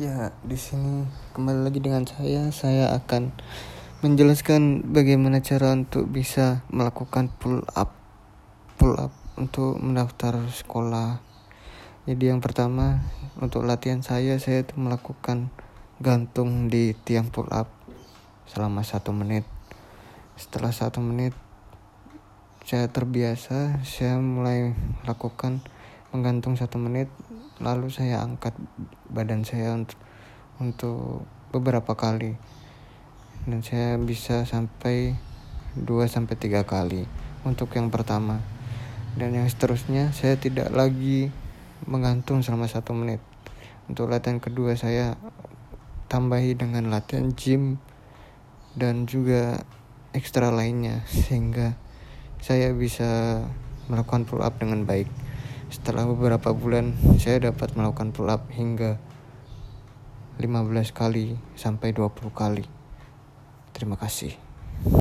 Ya, di sini kembali lagi dengan saya. Saya akan menjelaskan bagaimana cara untuk bisa melakukan pull up. Pull up untuk mendaftar sekolah. Jadi yang pertama untuk latihan saya, saya itu melakukan gantung di tiang pull up selama satu menit. Setelah satu menit, saya terbiasa. Saya mulai melakukan menggantung satu menit lalu saya angkat badan saya untuk untuk beberapa kali. Dan saya bisa sampai 2 sampai 3 kali untuk yang pertama. Dan yang seterusnya saya tidak lagi menggantung selama satu menit. Untuk latihan kedua saya tambahi dengan latihan gym dan juga ekstra lainnya sehingga saya bisa melakukan pull up dengan baik. Setelah beberapa bulan, saya dapat melakukan pull up hingga 15 kali sampai 20 kali. Terima kasih.